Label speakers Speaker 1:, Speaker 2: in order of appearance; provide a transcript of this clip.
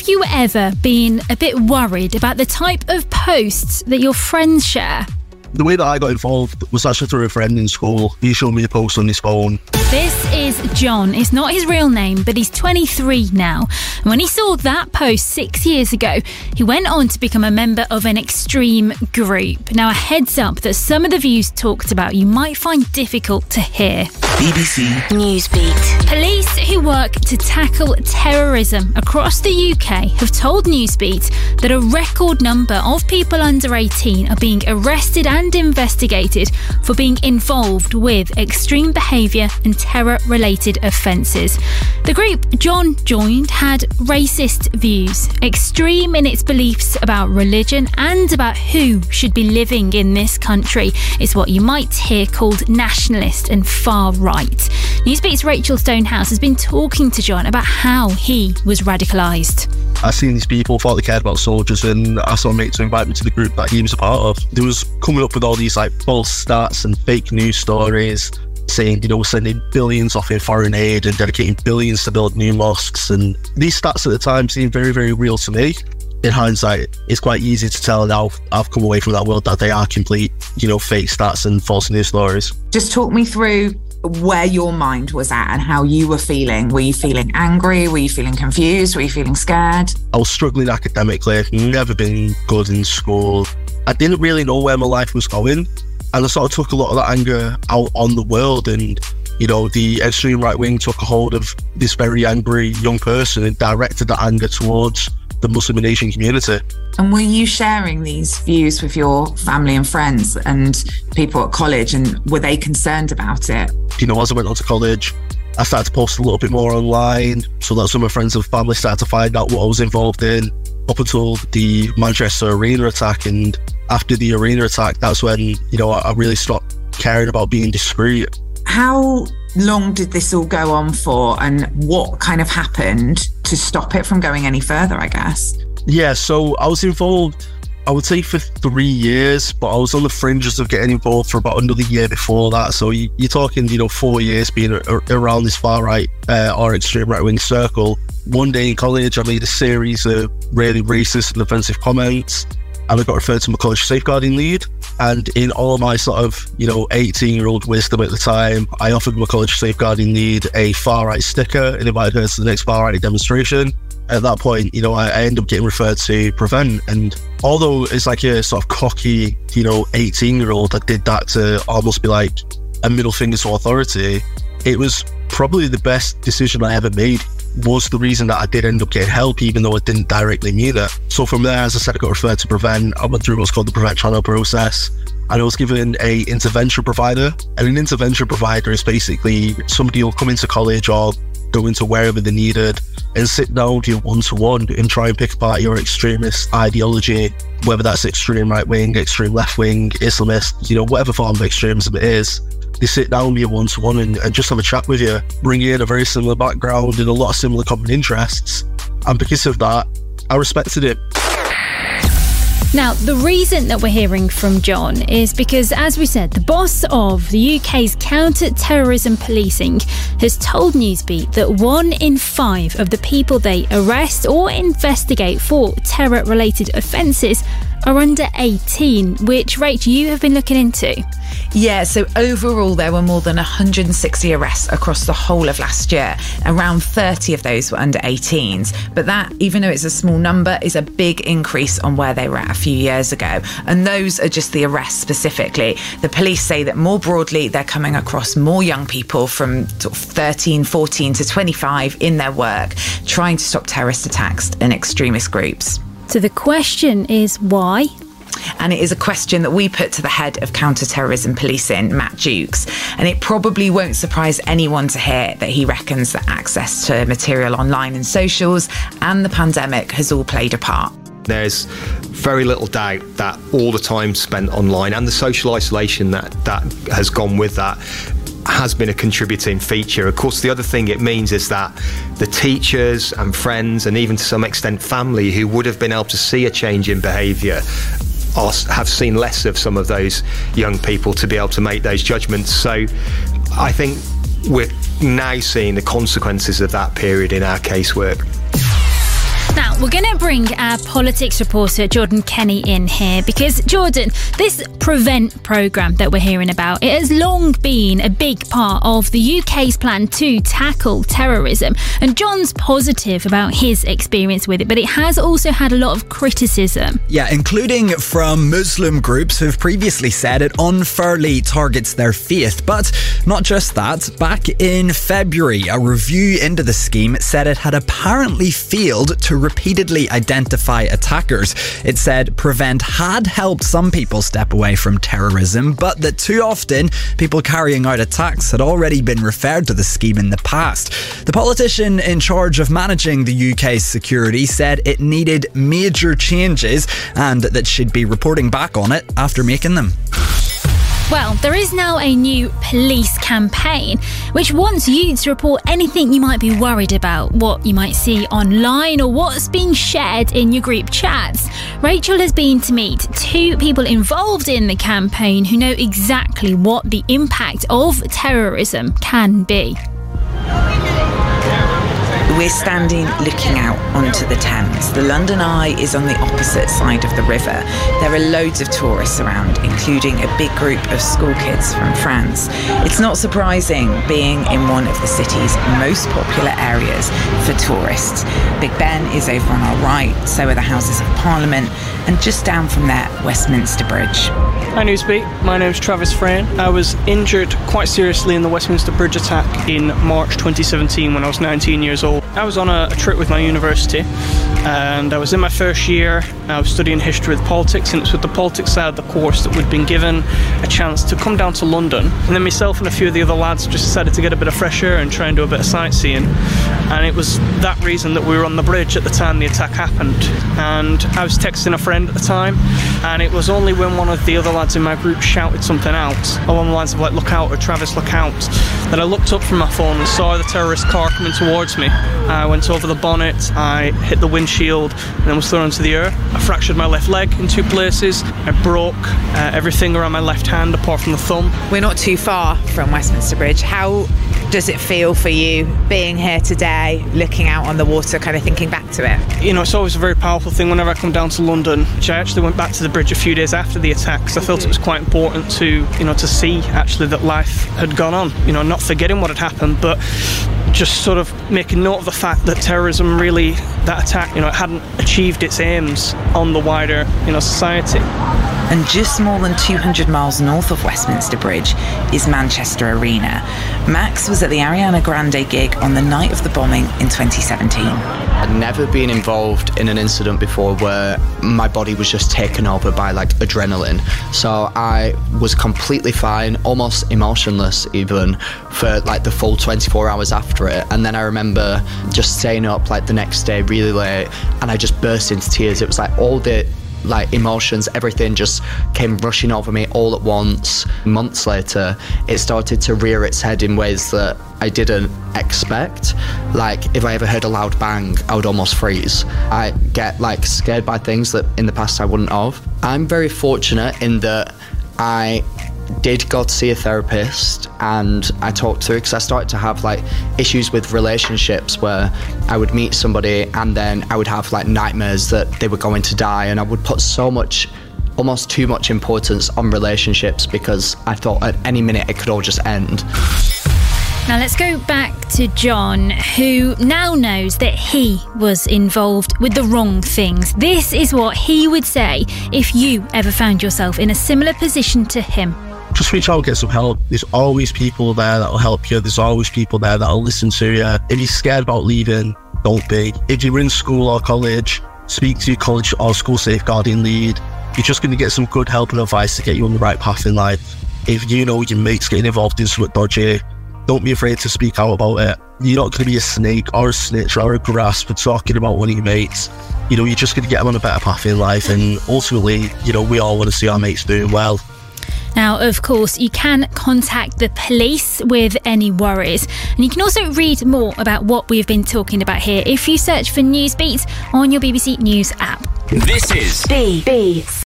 Speaker 1: Have you ever been a bit worried about the type of posts that your friends share?
Speaker 2: The way that I got involved was actually through a friend in school. He showed me a post on his phone.
Speaker 1: This is John. It's not his real name, but he's 23 now. And when he saw that post six years ago, he went on to become a member of an extreme group. Now, a heads up that some of the views talked about you might find difficult to hear.
Speaker 3: BBC Newsbeat.
Speaker 1: Police who work to tackle terrorism across the UK have told Newsbeat that a record number of people under 18 are being arrested and investigated for being involved with extreme behaviour and terror related offences. The group John joined had racist views, extreme in its beliefs about religion and about who should be living in this country. It's what you might hear called nationalist and far right. Newsbeat's Rachel Stonehouse has been talking to John about how he was radicalised.
Speaker 2: I seen these people thought they cared about soldiers, and I saw a mate to invite me to the group that he was a part of. They was coming up with all these like false stats and fake news stories, saying you know we're sending billions off in foreign aid and dedicating billions to build new mosques. And these stats at the time seemed very very real to me in hindsight, it's quite easy to tell now I've come away from that world that they are complete, you know, fake stats and false news stories.
Speaker 4: Just talk me through where your mind was at and how you were feeling. Were you feeling angry? Were you feeling confused? Were you feeling scared?
Speaker 2: I was struggling academically, never been good in school. I didn't really know where my life was going. And I sort of took a lot of that anger out on the world. And, you know, the extreme right wing took a hold of this very angry young person and directed that anger towards the Muslim and Asian community.
Speaker 4: And were you sharing these views with your family and friends and people at college? And were they concerned about it?
Speaker 2: You know, as I went on to college, I started to post a little bit more online so that some of my friends and family started to find out what I was involved in up until the Manchester Arena attack. And after the Arena attack, that's when, you know, I really stopped caring about being discreet.
Speaker 4: How long did this all go on for and what kind of happened to stop it from going any further, I guess?
Speaker 2: Yeah, so I was involved, I would say for three years, but I was on the fringes of getting involved for about another year before that. So you, are talking, you know, four years being around this far right uh, or extreme right wing circle. One day in college, I made a series of really racist and offensive comments and I got referred to my college safeguarding lead. And in all my sort of, you know, 18 year old wisdom at the time, I offered my college safeguarding lead a far right sticker and invited her to the next far right demonstration. At that point, you know, I, I ended up getting referred to Prevent. And although it's like a sort of cocky, you know, 18 year old that did that to almost be like a middle finger to authority, it was probably the best decision I ever made was the reason that I did end up getting help, even though I didn't directly need it. So from there, as I said, I got referred to Prevent. I went through what's called the Prevent Channel process. And I was given a intervention provider. And an intervention provider is basically somebody who'll come into college or go into wherever they're needed and sit down with you one to one and try and pick apart your extremist ideology, whether that's extreme right wing, extreme left wing, Islamist, you know, whatever form of extremism it is they sit down with you one to one and just have a chat with you, bring you in a very similar background and a lot of similar common interests. And because of that, I respected it.
Speaker 1: Now, the reason that we're hearing from John is because, as we said, the boss of the UK's counter terrorism policing has told Newsbeat that one in five of the people they arrest or investigate for terror related offences are under 18, which, Rach, you have been looking into.
Speaker 4: Yeah, so overall, there were more than 160 arrests across the whole of last year. Around 30 of those were under 18s. But that, even though it's a small number, is a big increase on where they were at a few years ago. And those are just the arrests specifically. The police say that more broadly, they're coming across more young people from 13, 14 to 25 in their work, trying to stop terrorist attacks and extremist groups.
Speaker 1: So the question is why?
Speaker 4: And it is a question that we put to the head of counterterrorism policing, Matt Jukes. And it probably won't surprise anyone to hear that he reckons that access to material online and socials and the pandemic has all played a part.
Speaker 5: There's very little doubt that all the time spent online and the social isolation that, that has gone with that has been a contributing feature. Of course, the other thing it means is that the teachers and friends, and even to some extent family, who would have been able to see a change in behaviour, have seen less of some of those young people to be able to make those judgments. So I think we're now seeing the consequences of that period in our casework.
Speaker 1: We're going to bring our politics reporter Jordan Kenny in here because Jordan, this prevent program that we're hearing about, it has long been a big part of the UK's plan to tackle terrorism. And John's positive about his experience with it, but it has also had a lot of criticism.
Speaker 6: Yeah, including from Muslim groups who've previously said it unfairly targets their faith. But not just that, back in February, a review into the scheme said it had apparently failed to repeatedly identify attackers. It said Prevent had helped some people step away from terrorism, but that too often people carrying out attacks had already been referred to the scheme in the past. The politician in charge of managing the UK's security said it needed major changes and that she'd be reporting back on it after making them.
Speaker 1: Well, there is now a new police campaign which wants you to report anything you might be worried about, what you might see online, or what's being shared in your group chats. Rachel has been to meet two people involved in the campaign who know exactly what the impact of terrorism can be.
Speaker 4: We're standing looking out onto the Thames. The London Eye is on the opposite side of the river. There are loads of tourists around, including a big group of school kids from France. It's not surprising being in one of the city's most popular areas for tourists. Big Ben is over on our right, so are the Houses of Parliament, and just down from there, Westminster Bridge.
Speaker 7: Hi Newsbeat, my name's Travis Frain. I was injured quite seriously in the Westminster Bridge attack in March 2017 when I was 19 years old. I was on a, a, trip with my university and I was in my first year. I was studying history with politics, and it's with the politics side of the course that we'd been given a chance to come down to London. And then myself and a few of the other lads just decided to get a bit of fresh air and try and do a bit of sightseeing. And it was that reason that we were on the bridge at the time the attack happened. And I was texting a friend at the time, and it was only when one of the other lads in my group shouted something out along the lines of like "Look out!" or "Travis, look out!" that I looked up from my phone and saw the terrorist car coming towards me. I went over the bonnet, I hit the windshield, and then was thrown into the air. I fractured my left leg in two places. I broke uh, everything around my left hand apart from the thumb.
Speaker 4: We're not too far from Westminster Bridge. How does it feel for you being here today, looking out on the water, kind of thinking back to it?
Speaker 7: You know, it's always a very powerful thing whenever I come down to London, which I actually went back to the bridge a few days after the attack because I felt it was quite important to, you know, to see actually that life had gone on. You know, not forgetting what had happened, but just sort of making note of the fact that terrorism really, that attack, you know, it hadn't achieved its aims on the wider, you know, society.
Speaker 4: And just more than 200 miles north of Westminster Bridge is Manchester Arena. Max was at the Ariana Grande gig on the night of the bombing in 2017.
Speaker 8: I'd never been involved in an incident before where my body was just taken over by like adrenaline. So I was completely fine, almost emotionless even for like the full 24 hours after it. And then I remember just staying up like the next day really late and I just burst into tears. It was like all the like emotions, everything just came rushing over me all at once. Months later, it started to rear its head in ways that I didn't expect. Like if I ever heard a loud bang, I would almost freeze. I get like scared by things that in the past I wouldn't have. I'm very fortunate in that I did go to see a therapist and I talked to because I started to have like issues with relationships where I would meet somebody and then I would have like nightmares that they were going to die and I would put so much almost too much importance on relationships because I thought at any minute it could all just end.
Speaker 1: Now let's go back to John, who now knows that he was involved with the wrong things. This is what he would say if you ever found yourself in a similar position to him
Speaker 2: just reach out get some help. There's always people there that'll help you. There's always people there that'll listen to you. If you're scared about leaving, don't be. If you're in school or college, speak to your college or school safeguarding lead. You're just going to get some good help and advice to get you on the right path in life. If you know your mate's getting involved in something dodgy, don't be afraid to speak out about it. You're not going to be a snake or a snitch or a grass for talking about one of your mates. You know, you're just going to get them on a better path in life. And ultimately, you know, we all want to see our mates doing well.
Speaker 1: Now, of course, you can contact the police with any worries. And you can also read more about what we've been talking about here if you search for Newsbeat on your BBC News app.
Speaker 3: This is BBC.